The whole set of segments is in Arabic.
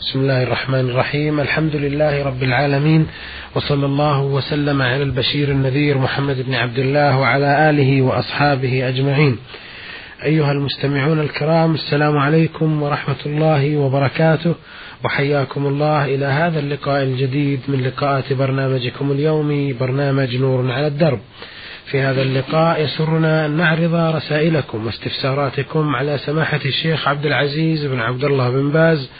بسم الله الرحمن الرحيم الحمد لله رب العالمين وصلى الله وسلم على البشير النذير محمد بن عبد الله وعلى آله وأصحابه أجمعين أيها المستمعون الكرام السلام عليكم ورحمة الله وبركاته وحياكم الله إلى هذا اللقاء الجديد من لقاءات برنامجكم اليومي برنامج نور على الدرب في هذا اللقاء يسرنا أن نعرض رسائلكم واستفساراتكم على سماحة الشيخ عبد العزيز بن عبد الله بن باز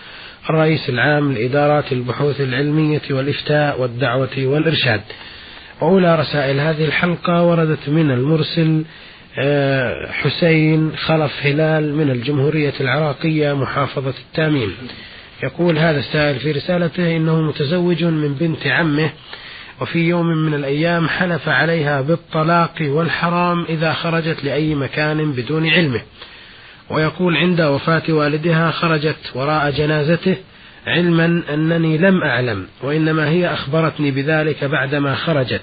الرئيس العام لإدارات البحوث العلمية والإفتاء والدعوة والإرشاد. وأولى رسائل هذه الحلقة وردت من المرسل آه، حسين خلف هلال من الجمهورية العراقية محافظة التامين. يقول هذا السائل في رسالته إنه متزوج من بنت عمه وفي يوم من الأيام حلف عليها بالطلاق والحرام إذا خرجت لأي مكان بدون علمه. ويقول عند وفاة والدها خرجت وراء جنازته علما أنني لم أعلم وإنما هي أخبرتني بذلك بعدما خرجت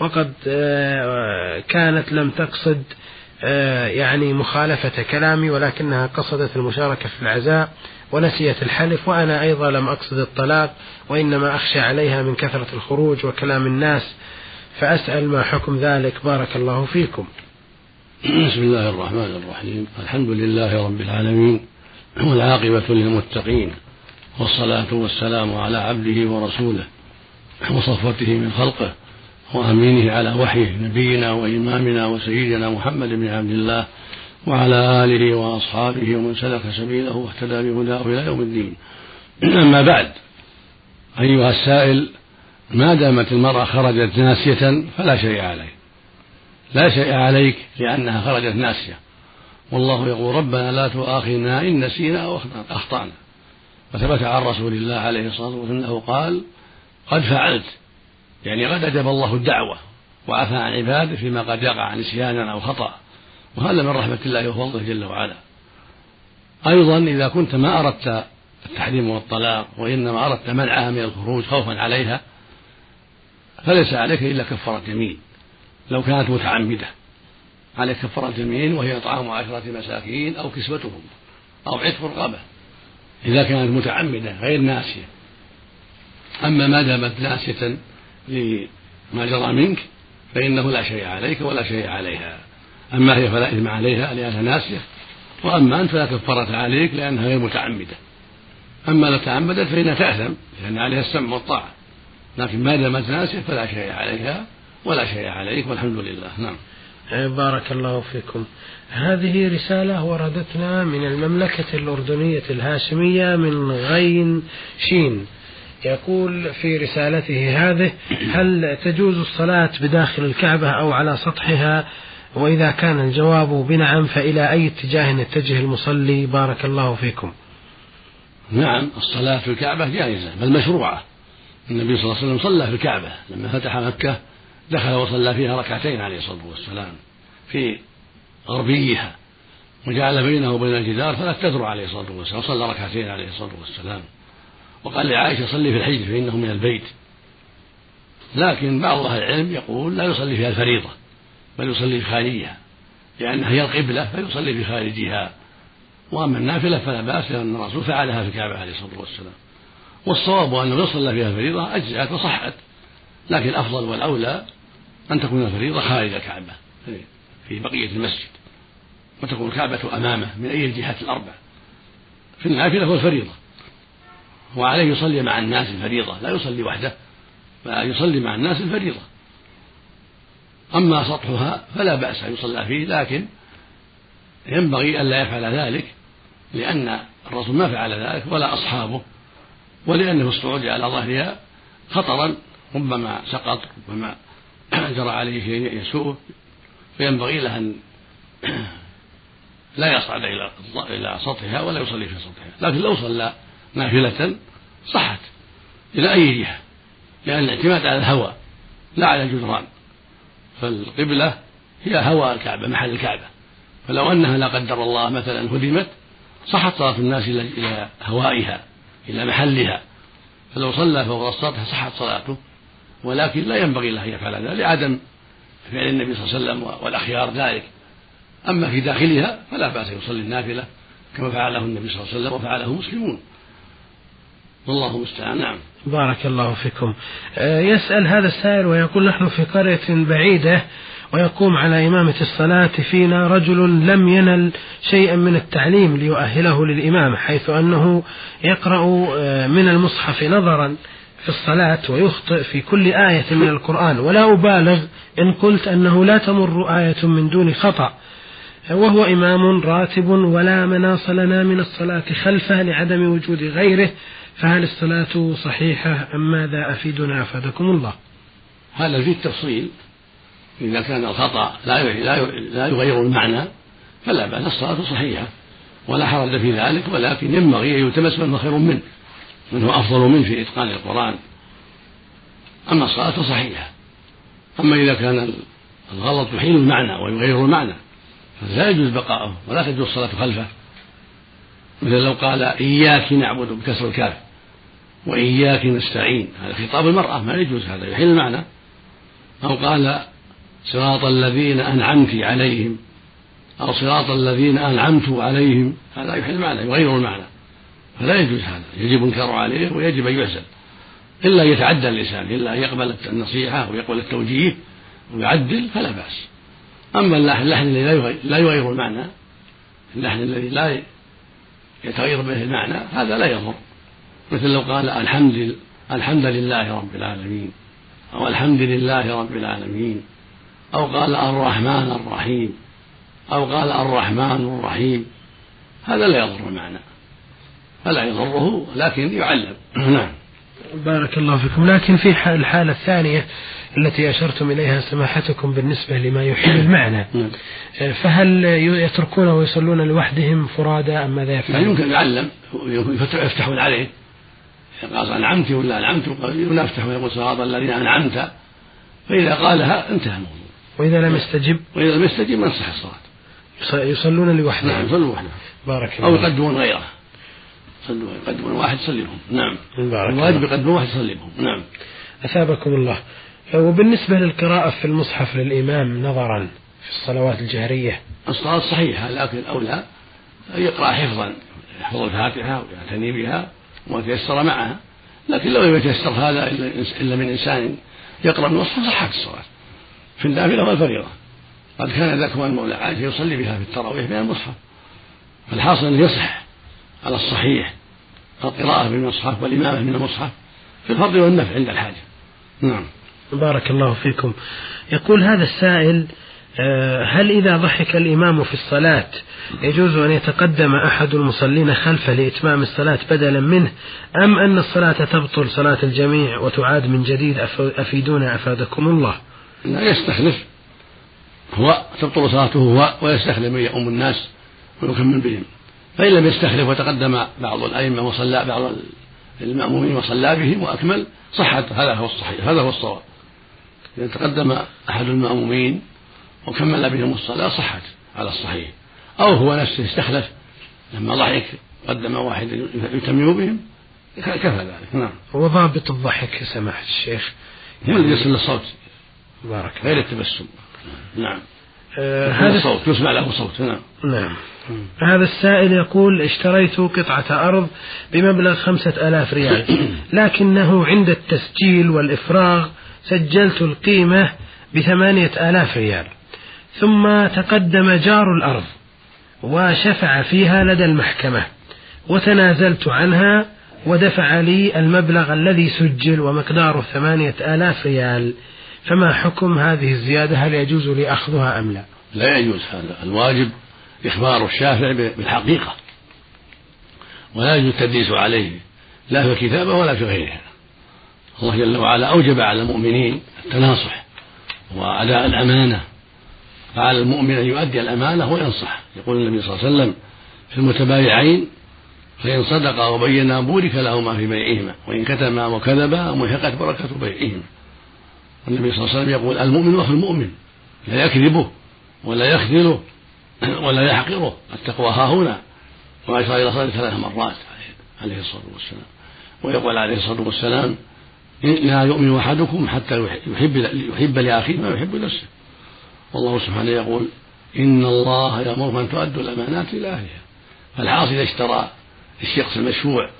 وقد آه، كانت لم تقصد آه، يعني مخالفة كلامي ولكنها قصدت المشاركة في العزاء ونسيت الحلف وأنا أيضا لم أقصد الطلاق وإنما أخشى عليها من كثرة الخروج وكلام الناس فأسأل ما حكم ذلك بارك الله فيكم. بسم الله الرحمن الرحيم. الحمد لله رب العالمين والعاقبة للمتقين والصلاة والسلام على عبده ورسوله وصفوته من خلقه وأمينه على وحيه نبينا وإمامنا وسيدنا محمد بن عبد الله وعلى آله وأصحابه ومن سلك سبيله واهتدى بهداه إلى يوم الدين. أما بعد أيها السائل ما دامت المرأة خرجت ناسية فلا شيء عليه. لا شيء عليك لأنها خرجت ناسية. والله يقول ربنا لا تؤاخذنا إن نسينا أو أخطأنا. وثبت عن رسول الله عليه الصلاة والسلام أنه قال قد فعلت. يعني قد أجاب الله الدعوة وعفى عن عباده فيما قد يقع نسيانا أو خطأ. وهذا من رحمة الله وفضله جل وعلا. أيضا إذا كنت ما أردت التحريم والطلاق وإنما أردت منعها من الخروج خوفا عليها فليس عليك إلا كفارة يمين. لو كانت متعمدة عليك كفارة يمين وهي إطعام عشرة مساكين أو كسوتهم أو عتق رقبة. إذا كانت متعمدة غير ناسية. أما ما دامت ناسية لما جرى منك فإنه لا شيء عليك ولا شيء عليها. أما هي فلا إثم عليها لأنها ناسية. وأما أنت فلا كفارة عليك لأنها غير متعمدة. أما لو تعمدت فإنها تأثم لأن عليها السمع والطاعة. لكن ما دامت ناسية فلا شيء عليها ولا شيء عليك والحمد لله. نعم. بارك الله فيكم. هذه رسالة وردتنا من المملكة الأردنية الهاشمية من غين شين. يقول في رسالته هذه هل تجوز الصلاة بداخل الكعبة أو على سطحها؟ وإذا كان الجواب بنعم فإلى أي اتجاه يتجه المصلي؟ بارك الله فيكم. نعم الصلاة في الكعبة جائزة بل مشروعة. النبي صلى الله عليه وسلم صلى في الكعبة لما فتح مكة دخل وصلى فيها ركعتين عليه الصلاة والسلام في غربيها وجعل بينه وبين الجدار فلا تذر عليه الصلاة والسلام وصلى ركعتين عليه الصلاة والسلام. وقال لعائشة صلي في الحج فإنه من البيت. لكن بعض أهل العلم يقول لا يصلي فيها الفريضة بل يصلي في خارجها لأنها هي القبلة فيصلي في خارجها. وأما النافلة فلا بأس لأن الرسول فعلها في الكعبة عليه الصلاة والسلام. والصواب أنه يصلى فيها الفريضة أجزأت وصحت. لكن الأفضل والأولى أن تكون الفريضة خارج الكعبة في بقية المسجد وتكون الكعبة أمامه من أي الجهات الأربع. في النافلة والفريضة وعليه يصلي مع الناس الفريضة لا يصلي وحده بل يصلي مع الناس الفريضة. أما سطحها فلا بأس أن يصلى فيه لكن ينبغي ألا يفعل ذلك لأن الرسول ما فعل ذلك ولا أصحابه ولأنه الصعود على ظهرها خطرا ربما سقط ربما جرى عليه شيء يسوءه فينبغي له أن لا يصعد إلى إلى سطحها ولا يصلي في سطحها. لكن لو صلى نافلة صحت إلى أي جهة لأن الاعتماد على الهوى لا على الجدران. فالقبلة هي هوى الكعبة محل الكعبة. فلو أنها لا قدر الله مثلا هدمت صحت صلاة الناس إلى هوائها إلى محلها. فلو صلى فوق السطح صحت صلاته. ولكن لا ينبغي له أن يفعل ذلك لعدم فعل النبي صلى الله عليه وسلم والأخيار ذلك. أما في داخلها فلا بأس يصلي النافلة كما فعله النبي صلى الله عليه وسلم وفعله مسلمون والله المستعان. نعم. بارك الله فيكم. آه، يسأل هذا السائل ويقول نحن في قرية بعيدة ويقوم على إمامة الصلاة فينا رجل لم ينل شيئا من التعليم ليؤهله للإمامة حيث أنه يقرأ آه، من المصحف نظرا. في الصلاة ويخطئ في كل آية من القرآن. ولا أبالغ إن قلت أنه لا تمر آية من دون خطأ. وهو إمام راتب ولا مناص لنا من الصلاة خلفه لعدم وجود غيره. فهل الصلاة صحيحة أم ماذا أفيدنا أفادكم الله؟ هذا فيه التفصيل. إذا كان الخطأ لا لا يغير المعنى فلا بأس الصلاة صحيحة. ولا حرج في ذلك ولكن ينبغي أن يلتمس من خير منه. من هو أفضل منه في إتقان القرآن. أما الصلاة صحيحة أما إذا كان الغلط يحيل المعنى ويغير المعنى فلا يجوز بقاؤه ولا تجوز الصلاة خلفه. مثل لو قال إياك نعبد بكسر الكاف وإياك نستعين هذا خطاب المرأة ما يجوز هذا يحيل المعنى. أو قال صراط الذين أنعمت عليهم أو صراط الذين أنعمت عليهم هذا يحيل المعنى يغير المعنى. فلا يجوز هذا. يجب الإنكار عليه ويجب أن يعزل إلا يتعدى اللسان إلا أن يقبل النصيحة ويقبل التوجيه ويعدل فلا بأس. أما اللحن اللحن الذي لا يغير المعنى اللحن الذي لا يتغير به المعنى هذا لا يضر. مثل لو قال الحمد الحمد لله رب العالمين أو الحمد لله رب العالمين أو قال الرحمن الرحيم أو قال الرحمن الرحيم هذا لا يضر المعنى. فلا يضره لكن يعلم. نعم. بارك الله فيكم. لكن في الحالة الثانية التي أشرتم إليها سماحتكم بالنسبة لما يحيل المعنى. نعم. فهل يتركون ويصلون لوحدهم فرادى أم ماذا يفعلون؟ يمكن يعلم. يفتحون عليه. قال أنعمت ولا أنعمت؟ ولا يفتح ويقول صراط الذين أنعمت. فإذا قالها انتهى الموضوع. وإذا لم يستجب؟ وإذا لم يستجب ما انصح الصلاة. يصلون لوحدهم. نعم يصلون لوحدهم. بارك الله أو يقدمون غيره. يقدمون واحد يصلي نعم. بارك الواجب يقدمون واحد يصلي نعم. أثابكم الله. وبالنسبة للقراءة في المصحف للإمام نظرا في الصلوات الجهرية. الصلاة صحيحة لكن الأولى أن يقرأ حفظا يحفظ الفاتحة ويعتني بها وما تيسر معها. لكن لو لم يتيسر هذا إلا من إنسان يقرأ المصحف صحت الصلاة. في النافلة والفريضة. قد كان ذكوان مولى عائشة يصلي بها في التراويح من المصحف. فالحاصل أنه يصح. على الصحيح. القراءة بالمصحف والإمامة من المصحف في الفضل والنفع عند الحاجة. نعم. بارك الله فيكم. يقول هذا السائل آه، هل إذا ضحك الإمام في الصلاة يجوز أن يتقدم أحد المصلين خلفه لإتمام الصلاة بدلا منه أم أن الصلاة تبطل صلاة الجميع وتعاد من جديد؟ أفيدونا أفادكم الله. لا يستخلف. هو تبطل صلاته هو ويستخلف من يؤم الناس ويكمل بهم. فإن لم يستخلف وتقدم بعض الأئمة وصلى بعض المأمومين وصلى بهم وأكمل صحت. هذا هو الصحيح هذا هو الصواب. إذا تقدم أحد المأمومين وكمل بهم الصلاة صحت على الصحيح. أو هو نفسه استخلف لما ضحك قدم واحد يتمم بهم كفى ذلك. نعم. هو ضابط الضحك يا سماحة الشيخ. هو الذي يصل الصوت بارك غير التبسم. نعم. آه هذا الصوت يسمع له صوت. نعم. نعم. هذا السائل يقول اشتريت قطعة أرض بمبلغ خمسة آلاف ريال لكنه عند التسجيل والإفراغ سجلت القيمة بثمانية آلاف ريال. ثم تقدم جار الأرض وشفع فيها لدى المحكمة وتنازلت عنها ودفع لي المبلغ الذي سجل ومقداره ثمانية آلاف ريال. فما حكم هذه الزيادة؟ هل يجوز لي أخذها أم لا؟ لا يجوز هذا. الواجب إخبار الشافع بالحقيقة. ولا يجوز التدليس عليه. لا في الكتابة ولا في غيرها. الله جل وعلا أوجب على المؤمنين التناصح وأداء الأمانة. فعلى المؤمن أن يؤدي الأمانة وينصح. يقول النبي صلى الله عليه وسلم في المتبايعين فإن صدقا وبينا بورك لهما في بيعهما وإن كتما وكذبا محقت بركة بيعهما. والنبي صلى الله عليه وسلم يقول المؤمن أخو المؤمن لا يكذبه ولا يخذله ولا يحقره. التقوى ها هنا. وأشار إلى صدره ثلاث مرات عليه الصلاة والسلام. ويقول عليه الصلاة والسلام لا يؤمن أحدكم حتى يحب يحب لأخيه ما يحب لنفسه. والله سبحانه يقول إن الله يأمركم أن تؤدوا الأمانات إلى أهلها. فالحاصل إذا اشترى الشخص المشفوع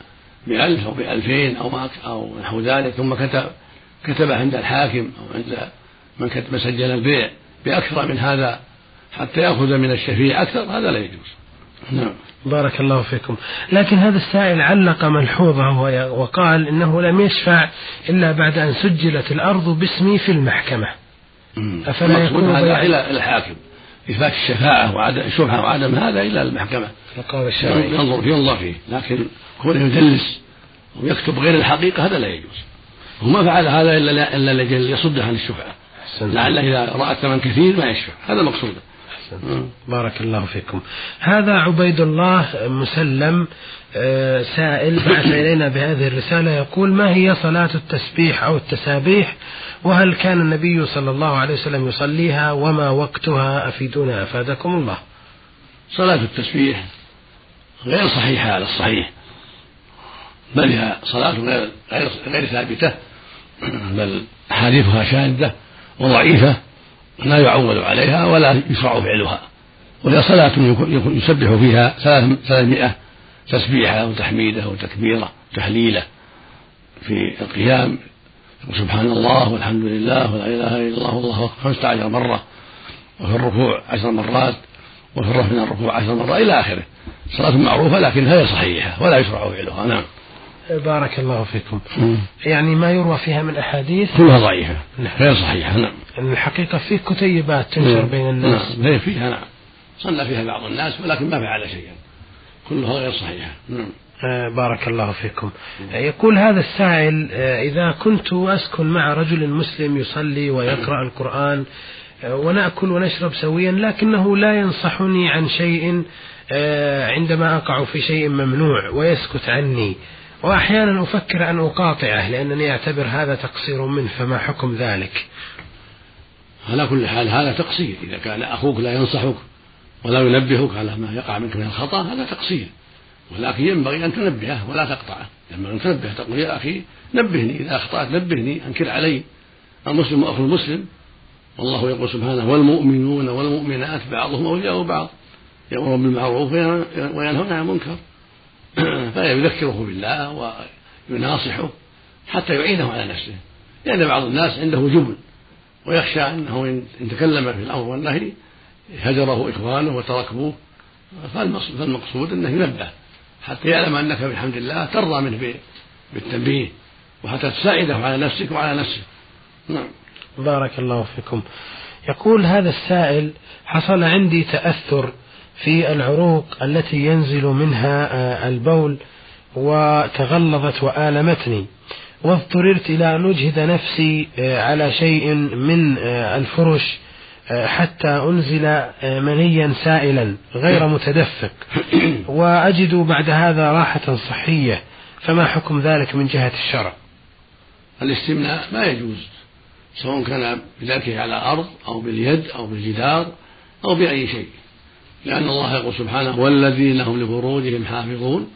بألف أو بألفين أو أو نحو ذلك ثم كتب كتبه عند الحاكم أو عند من كتب سجل البيع بأكثر من هذا حتى يأخذ من الشفيع. أكثر هذا لا يجوز. نعم. بارك الله فيكم. لكن هذا السائل علق ملحوظة وقال إنه لم يشفع إلا بعد أن سجلت الأرض باسمي في المحكمة. أفلا يكون هذا إلى الحاكم. إثبات الشفاعة وعدم الشبهة وعدم هذا إلى المحكمة. ينظر ينظر فيه. لكن كونه يدلس ويكتب غير الحقيقة هذا لا يجوز. وما فعل هذا إلا إلا لأجل يصده عن الشبهة لعله إذا رأى ثمن كثير ما يشفع. هذا مقصوده بارك الله فيكم. هذا عبيد الله مسلم آه، سائل بعث إلينا بهذه الرسالة يقول ما هي صلاة التسبيح أو التسابيح؟ وهل كان النبي صلى الله عليه وسلم يصليها؟ وما وقتها؟ أفيدونا أفادكم الله. صلاة التسبيح غير صحيحة على الصحيح. بل هي صلاة غير غير ثابتة. بل أحاديثها شاذة وضعيفة لا يعول عليها ولا يشرع فعلها. وهي صلاة يسبح فيها ثلاثمائة تسبيحة وتحميدة وتكبيرة وتحليلة في القيام. سبحان الله والحمد لله ولا إله إلا الله والله أكبر. خمسة عشر مرة وفي الركوع عشر مرات وفي الرفع من الركوع عشر مرات إلى آخره. صلاة معروفة لكن غير صحيحة ولا يشرع فعلها. نعم. بارك الله فيكم. يعني ما يروى فيها من أحاديث؟ كلها ضعيفة نعم. غير صحيحة نعم. الحقيقة في كتيبات تنشر نعم. بين الناس. نعم فيها نعم. صلى فيها بعض الناس ولكن ما فعل شيئا. كلها غير صحيحة. نعم. آه، بارك الله فيكم. يقول هذا السائل آه، إذا كنت أسكن مع رجل مسلم يصلي ويقرأ القرآن آه، ونأكل ونشرب سويا لكنه لا ينصحني عن شيء عندما أقع في شيء ممنوع ويسكت عني. وأحيانا أفكر أن أقاطعه لأنني أعتبر هذا تقصير منه فما حكم ذلك؟ على كل حال هذا تقصير. إذا كان أخوك لا ينصحك ولا ينبهك على ما يقع منك من الخطأ هذا تقصير. ولكن ينبغي أن تنبهه ولا تقطعه. ينبغي أن تنبه. تقول يا أخي نبهني إذا أخطأت نبهني أنكر علي. المسلم أخو المسلم. والله يقول سبحانه والمؤمنون والمؤمنات بعضهم أولياء بعض يأمرون بالمعروف وينهون عن المنكر. فيذكره بالله ويناصحه حتى يعينه على نفسه. لأن بعض الناس عنده جبن ويخشى أنه إن تكلم في الأمر والنهي هجره إخوانه وتركوه. فالمقصود أنه ينبه حتى يعلم أنك بحمد الله ترضى منه بالتنبيه وحتى تساعده على نفسك وعلى نفسه. نعم. بارك الله فيكم. يقول هذا السائل حصل عندي تأثر في العروق التي ينزل منها آه، البول وتغلظت وآلمتني. واضطررت إلى أن أجهد نفسي آه، على شيء من آه، الفرش حتى أنزل منيا سائلا غير متدفق. وأجد بعد هذا راحة صحية. فما حكم ذلك من جهة الشرع؟ الاستمناء ما يجوز سواء كان بذلك على أرض أو باليد أو بالجدار أو بأي شيء. لأن الله يقول سبحانه والذين هم لفروجهم حافظون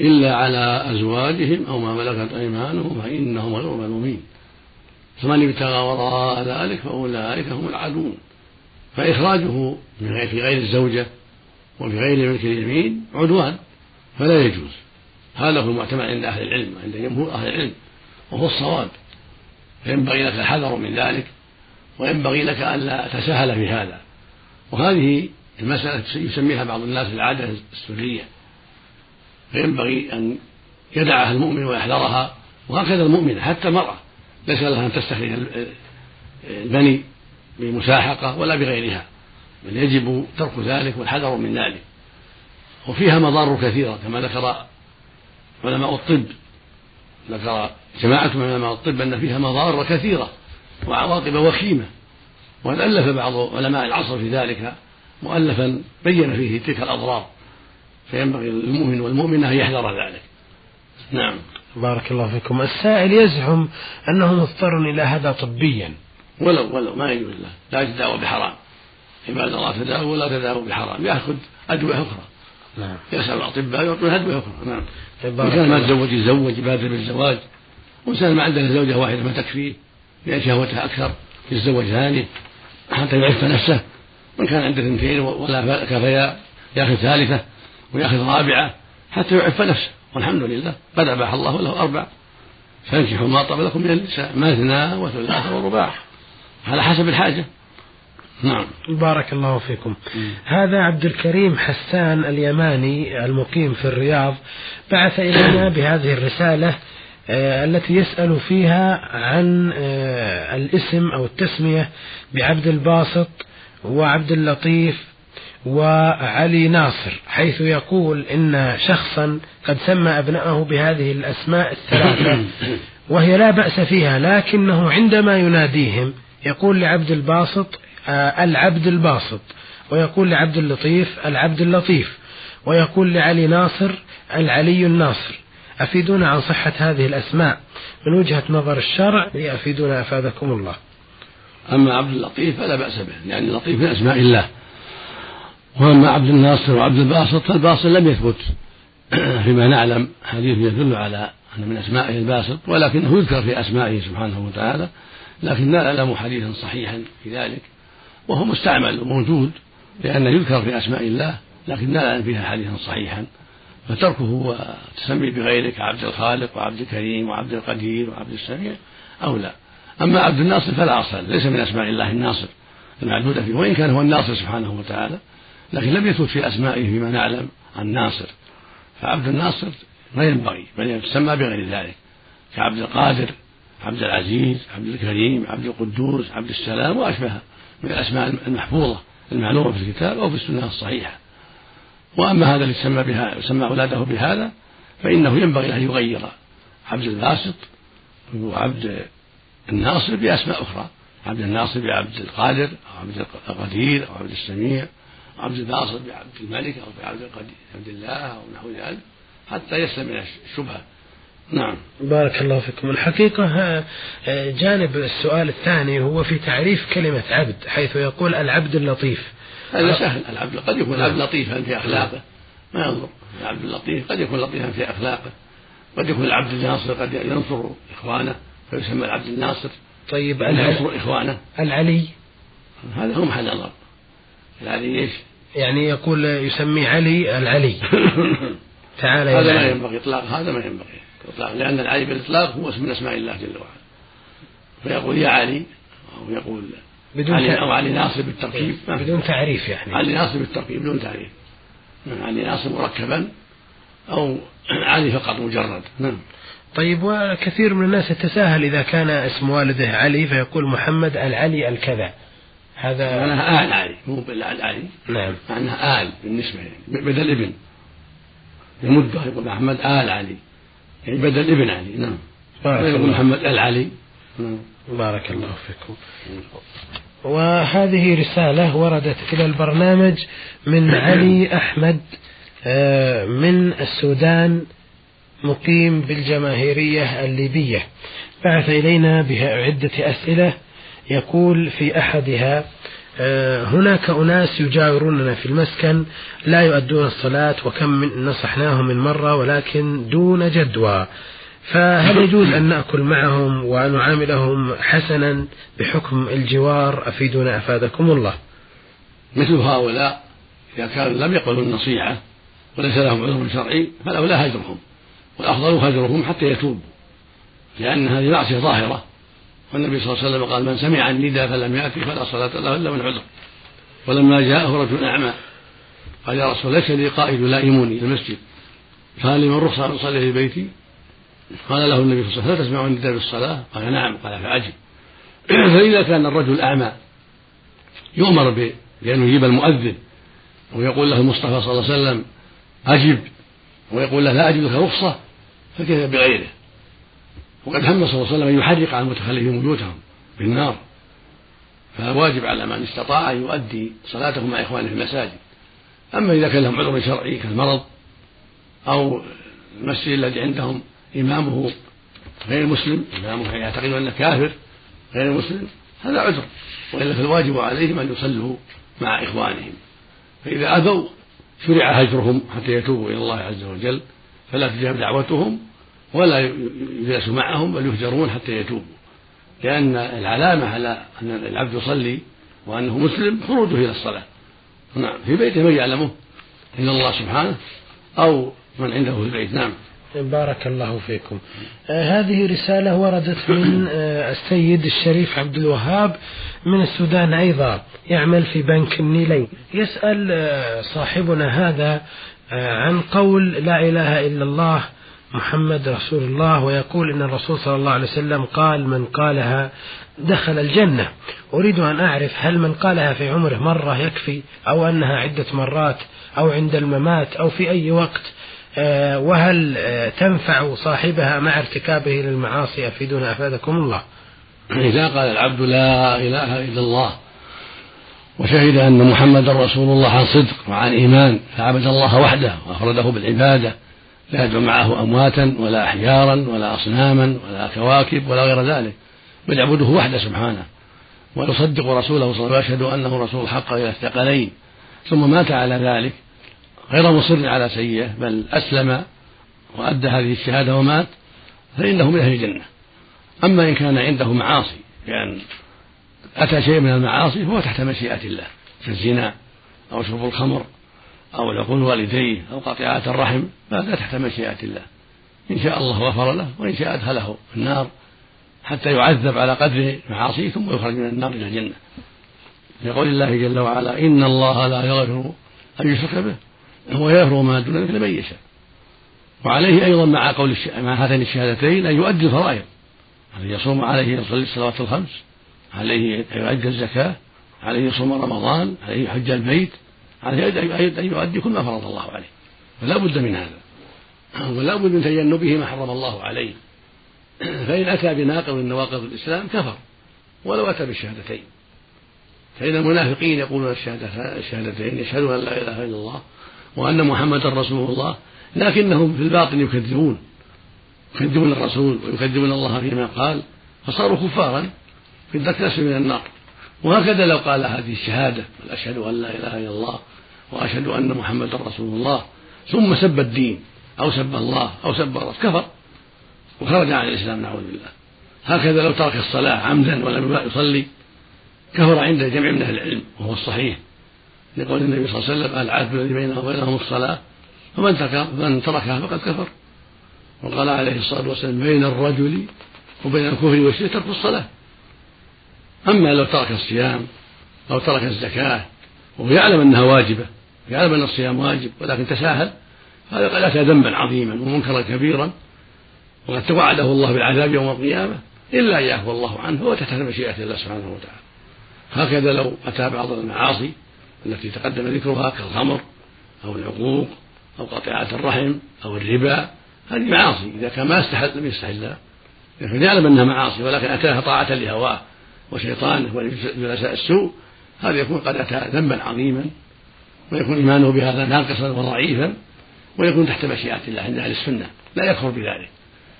إلا على أزواجهم أو ما ملكت أيمانهم فإنهم غير ملومين فمن ابتغى وراء ذلك فأولئك هم العادون فإخراجه في غير الزوجة وفي غير ملك اليمين عدوان فلا يجوز. هذا هو المعتمد عند أهل العلم عند جمهور أهل العلم وهو الصواب. فينبغي لك الحذر من ذلك وينبغي لك ألا تساهل في هذا. وهذه المسألة يسميها بعض الناس العادة السرية. فينبغي أن يدعها المؤمن ويحذرها وهكذا المؤمنة حتى المرأة. ليس لها أن تستخرج البني بمساحقة ولا بغيرها بل يجب ترك ذلك والحذر من ذلك. وفيها مضار كثيرة كما ذكر علماء الطب. ذكر جماعة من علماء الطب أن فيها مضار كثيرة وعواقب وخيمة. وقد ألف بعض علماء العصر في ذلك مؤلفا بين فيه تلك الأضرار. فينبغي للمؤمن والمؤمنة أن يحذر ذلك. نعم. بارك الله فيكم. السائل يزعم أنه مضطر إلى هذا طبيا. ولو ولو ما يجوز له. لا يتداوى بحرام. عباد الله تداوى ولا تداوى بحرام. يأخذ أدوية أخرى. نعم. يسأل الأطباء يعطون أدوية أخرى. نعم. إن كان ما تزوج يتزوج يبادر بالزواج. وإنسان ما عنده زوجة واحدة ما تكفيه. لأن شهوتها أكثر يتزوج ثانية حتى يعف نفسه. من كان عنده اثنتين ولا كفيا ياخذ ثالثة وياخذ رابعة حتى يعف نفسه. والحمد لله. قد أباح الله له أربع. فانكحوا ما طاب لكم من النساء. مثنى وثلاث ورباع. على حسب الحاجة. نعم. بارك الله فيكم. هذا عبد الكريم حسان اليماني المقيم في الرياض. بعث إلينا بهذه الرسالة آه، التي يسأل فيها عن آه، الاسم أو التسمية بعبد الباسط وعبد اللطيف وعلي ناصر حيث يقول إن شخصا قد سمى أبنائه بهذه الأسماء الثلاثة وهي لا بأس فيها لكنه عندما يناديهم يقول لعبد الباسط آه، العبد الباسط ويقول لعبد اللطيف العبد اللطيف ويقول لعلي ناصر العلي الناصر. أفيدونا عن صحة هذه الأسماء من وجهة نظر الشرع أفيدونا أفادكم الله. أما عبد اللطيف فلا بأس به لأن اللطيف من أسماء الله. وأما عبد الناصر وعبد الباسط فالباسط لم يثبت. فيما نعلم حديث يدل على أن من أسمائه الباسط ولكنه يذكر في أسمائه سبحانه وتعالى لكن لا نعلم حديثا صحيحا في ذلك. وهو مستعمل وموجود لأنه يذكر في أسماء الله لكن لا نعلم فيها حديثا صحيحا. فتركه وتسمي بغيره كعبد الخالق وعبد الكريم وعبد القدير وعبد السميع أولى أما عبد الناصر فلا أصل ليس من أسماء الله الناصر المعدودة فيه وإن كان هو الناصر سبحانه وتعالى لكن لم يثبت في أسمائه فيما نعلم عن ناصر. فعبد الناصر ما ينبغي بل يسمى بغير ذلك كعبد القادر عبد العزيز عبد الكريم عبد القدوس عبد السلام وأشبه من الأسماء المحفوظة المعلومة في الكتاب أو في السنة الصحيحة. وأما هذا اللي سمى بها سمى أولاده بهذا فإنه ينبغي أن يغير عبد الباسط وعبد الناصر بأسماء أخرى. عبد الناصر بعبد القادر أو عبد القدير أو عبد السميع عبد الباسط بعبد الملك أو بعبد عبد الله أو نحو ذلك حتى يسلم من الشبهة. نعم. بارك الله فيكم. الحقيقة آه، جانب السؤال الثاني هو في تعريف كلمة عبد حيث يقول العبد اللطيف. هذا سهل. العبد قد يكون العبد لطيفا في أخلاقه. ما ينظر. العبد اللطيف قد يكون لطيفا في أخلاقه. قد يكون العبد الناصر قد ينصر إخوانه. فيسمى العبد الناصر. طيب إخوانه. العلي؟ هذا هو محل نظر العلي إيش؟ يعني يقول يسمي علي العلي. تعالى هذا ما ينبغي إطلاق هذا ما ينبغي إطلاق لأن العلي بالإطلاق هو اسم من أسماء الله جل وعلا. فيقول يا علي أو يقول بدون علي أو علي ناصر بالتركيب. بدون تعريف يعني. علي ناصر بالتركيب بدون تعريف. علي ناصر مركبا أو علي فقط مجرد. نعم. طيب وكثير من الناس يتساهل إذا كان اسم والده علي فيقول محمد العلي الكذا. هذا معناها آل علي مو بالعلي نعم. معناها آل بالنسبة بدل ابن يمد يقول محمد آل علي. يعني بدل ابن علي نعم. بارك الله محمد العلي نعم. بارك الله فيكم. وهذه رسالة وردت إلى البرنامج من علي أحمد. من السودان مقيم بالجماهيرية الليبية. بعث إلينا بعدة أسئلة. يقول في أحدها آه، هناك أناس يجاوروننا في المسكن لا يؤدون الصلاة وكم من نصحناهم من مرة ولكن دون جدوى. فهل يجوز أن نأكل معهم ونعاملهم حسنا بحكم الجوار؟ أفيدنا أفادكم الله. مثل هؤلاء إذا كانوا لم يقبلوا النصيحة وليس لهم عذر شرعي فالأولى هجرهم والأفضل هجرهم حتى يتوبوا لأن هذه معصية ظاهرة. والنبي صلى الله عليه وسلم قال من سمع النداء فلم يأتي فلا صلاة له إلا من عذر. ولما جاءه رجل أعمى قال يا رسول ليس لي قائد يلائمني المسجد. قال لمن رخصة أن أصلي في بيتي؟ قال له النبي صلى الله عليه وسلم هل تسمع النداء بالصلاة؟ قال نعم. قال فعجب. فإذا كان الرجل أعمى يؤمر بأن يجيب المؤذن ويقول له المصطفى صلى الله عليه وسلم أجب. ويقول له لا أجد لك رخصة. فكيف بغيره؟ وقد هم صلى الله عليه وسلم أن يحرق على المتخلفين بيوتهم بالنار. فواجب على من استطاع أن يؤدي صلاته مع إخوانه في المساجد. أما إذا كان لهم عذر شرعي كالمرض أو المسجد الذي عندهم إمامه غير مسلم إمامه يعتقد أنه كافر غير مسلم هذا عذر. وإلا فالواجب عليهم أن يصلوا مع إخوانهم. فإذا أبوا شرع هجرهم حتى يتوبوا إلى الله عز وجل فلا تجاب دعوتهم ولا يجلس معهم بل يهجرون حتى يتوبوا. لأن العلامة على أن العبد يصلي وأنه مسلم خروجه إلى الصلاة. نعم في بيته من يعلمه؟ إلا الله سبحانه؟ أو من عنده في البيت؟ نعم. بارك الله فيكم. آه هذه رسالة وردت من آه السيد الشريف عبد الوهاب من السودان أيضا يعمل في بنك النيلين يسأل آه صاحبنا هذا عن قول لا إله إلا الله محمد رسول الله ويقول إن الرسول صلى الله عليه وسلم قال من قالها دخل الجنة. أريد أن أعرف هل من قالها في عمره مرة يكفي أو أنها عدة مرات أو عند الممات أو في أي وقت وهل آه، تنفع صاحبها مع ارتكابه للمعاصي افيدنا أفادكم الله. إذا قال العبد لا إله إلا الله وشهد أن محمدا رسول الله عن صدق وعن إيمان فعبد الله وحده وافرده بالعبادة لا يدعو معه أمواتا ولا أحجارا ولا أصناما ولا كواكب ولا غير ذلك بل يعبده وحده سبحانه ويصدق رسوله صلى الله عليه وسلم ويشهد أنه رسول الحق إلى الثقلين ثم مات على ذلك غير مصر على سيئة بل أسلم وأدى هذه الشهادة ومات فإنه من أهل الجنة. أما إن كان عنده معاصي بأن أتى شيء من المعاصي فهو تحت مشيئة الله كالزنا أو شرب الخمر أو العقول والديه أو قطيعات الرحم فهذا تحت مشيئة الله. إن شاء الله غفر له وإن شاء أدخله النار حتى يعذب على قدر معاصيه ثم يخرج من النار إلى الجنة. يقول الله جل وعلا إن الله لا يغفر أن يشرك به. ويغفر ما دون ذلك لمن يشاء. وعليه أيضا مع قول. مع هاتين الشهادتين أن يؤدي الفرائض. عليه يصوم عليه يصلي الصلوات الخمس عليه يؤدي الزكاة عليه يصوم رمضان عليه يحج البيت عليه أن يؤدي كل ما فرض الله عليه. فلا بد من هذا. ولا بد من تجنبه ما حرم الله عليه. فإن أتى بناقض من نواقض الإسلام كفر ولو أتى بالشهادتين. فإن المنافقين يقولون الشهادتين يشهدون أن لا إله إلا الله وأن محمدا رسول الله لكنهم في الباطن يكذبون يكذبون الرسول ويكذبون الله فيما قال فصاروا كفارا في الدرك من النار وهكذا لو قال هذه الشهادة أشهد أن لا إله إلا الله وأشهد أن محمدا رسول الله ثم سب الدين أو سب الله أو سب الرسول كفر وخرج عن الإسلام نعوذ بالله. هكذا لو ترك الصلاة عمدا ولم يصلي كفر عند جمع من أهل العلم وهو الصحيح. لقول النبي صلى الله عليه وسلم العهد الذي بينه وبينهم الصلاة. فمن ترك من تركها فقد كفر. وقال عليه الصلاة والسلام بين الرجل وبين الكفر والشرك ترك الصلاة. أما لو ترك الصيام أو ترك الزكاة وهو يعلم أنها واجبة يعلم أن الصيام واجب ولكن تساهل هذا قد أتى ذنبا عظيما ومنكرا كبيرا وقد توعده الله بالعذاب يوم القيامة إلا أن يعفو الله عنه هو تحت مشيئة الله سبحانه وتعالى. هكذا لو أتى بعض المعاصي التي تقدم ذكرها كالخمر أو العقوق أو قطيعة الرحم أو الربا هذه معاصي. إذا كان ما استحل لم يستحلها لكن يعلم أنها معاصي ولكن أتاها طاعة لهواه وشيطانه وجلساء السوء هذا يكون قد أتى ذنبا عظيما ويكون إيمانه بهذا ناقصا وضعيفا ويكون تحت مشيئة الله عند أهل السنة. لا يكفر بذلك.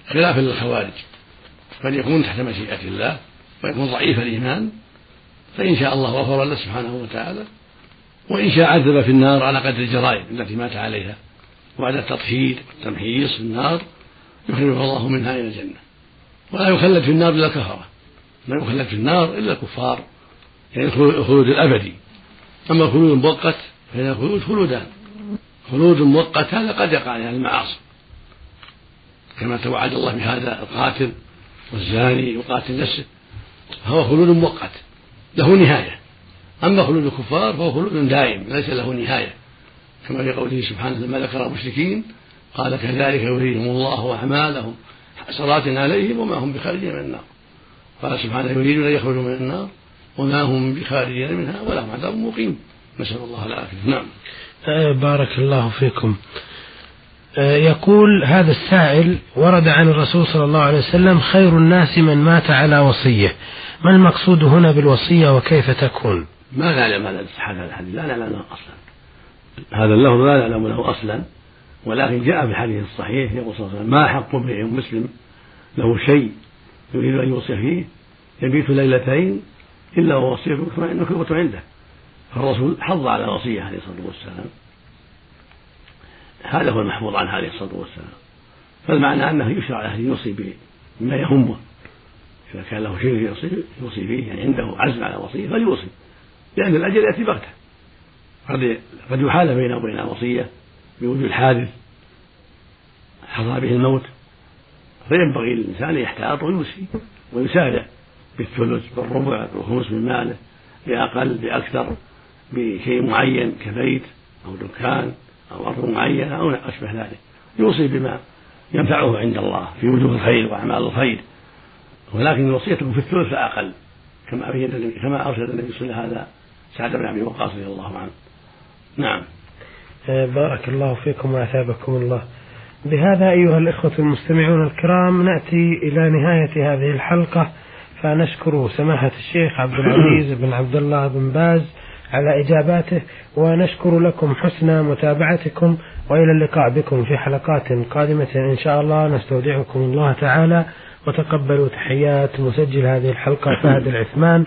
خلافا للخوارج. بل يكون تحت مشيئة الله ويكون ضعيف الإيمان فإن شاء الله غفر له سبحانه وتعالى وإن شاء عذب في النار على قدر الجرائم التي مات عليها. وبعد التطهير والتمحيص في النار يخرجه الله منها إلى الجنة. ولا يخلد في النار إلا الكفرة. لا يخلد في النار إلا الكفار. يعني الخلود الأبدي. أما الخلود المؤقت فإن الخلود خلودان. خلود مؤقت هذا قد يقع على المعاصي. كما توعد الله بهذا القاتل والزاني يقاتل نفسه. فهو خلود مؤقت. له نهاية. أما خلود الكفار فهو خلود دائم ليس له نهاية. كما في قوله سبحانه لما ذكر المشركين. قال كذلك يريهم الله أعمالهم حسرات عليهم وما هم بخارجين من النار. قال سبحانه يريدون أن يخرجوا من النار وما هم بخارجين منها ولهم عذاب مقيم. نسأل الله العافية. نعم. آه، بارك الله فيكم. آه، يقول هذا السائل ورد عن الرسول صلى الله عليه وسلم خير الناس من مات على وصية. ما المقصود هنا بالوصية وكيف تكون؟ ما نعلم هذا هذا الحديث لا نعلم له أصلا. هذا اللفظ لا نعلم له أصلا ولكن جاء في الحديث الصحيح يقول صلى الله عليه وسلم ما حق امرئ مسلم له شيء يريد أن يوصي فيه يبيت ليلتين إلا ووصية مكتوبة عنده. فالرسول حض على الوصية عليه الصلاة والسلام. هذا هو المحفوظ عنه عليه الصلاة والسلام. فالمعنى أنه يشرع له أن يوصي بما يهمه. إذا كان له شيء يوصي فيه يعني عنده عزم على وصية فليوصي. لأن الأجل يأتي بغتة. قد قد يحال بينه وبين الوصية بوجود حادث حضر به الموت. فينبغي للإنسان أن يحتاط ويوصي ويسارع بالثلث بالربع بالخمس من ماله بأقل بأكثر بشيء معين كبيت أو دكان أو أرض معينة أو أشبه ذلك. يوصي بما ينفعه عند الله في وجوه الخير وأعمال الخير. ولكن وصيته في الثلث فأقل كما كما أرشد النبي صلى الله عليه وسلم هذا سعد بن أبي وقاص رضي الله عنه. نعم. آه، بارك الله فيكم وأثابكم الله. بهذا أيها الإخوة المستمعون الكرام نأتي إلى نهاية هذه الحلقة فنشكر سماحة الشيخ عبد العزيز بن عبد الله بن باز على إجاباته ونشكر لكم حسن متابعتكم وإلى اللقاء بكم في حلقات قادمة إن شاء الله. نستودعكم الله تعالى وتقبلوا تحيات مسجل هذه الحلقة فهد العثمان.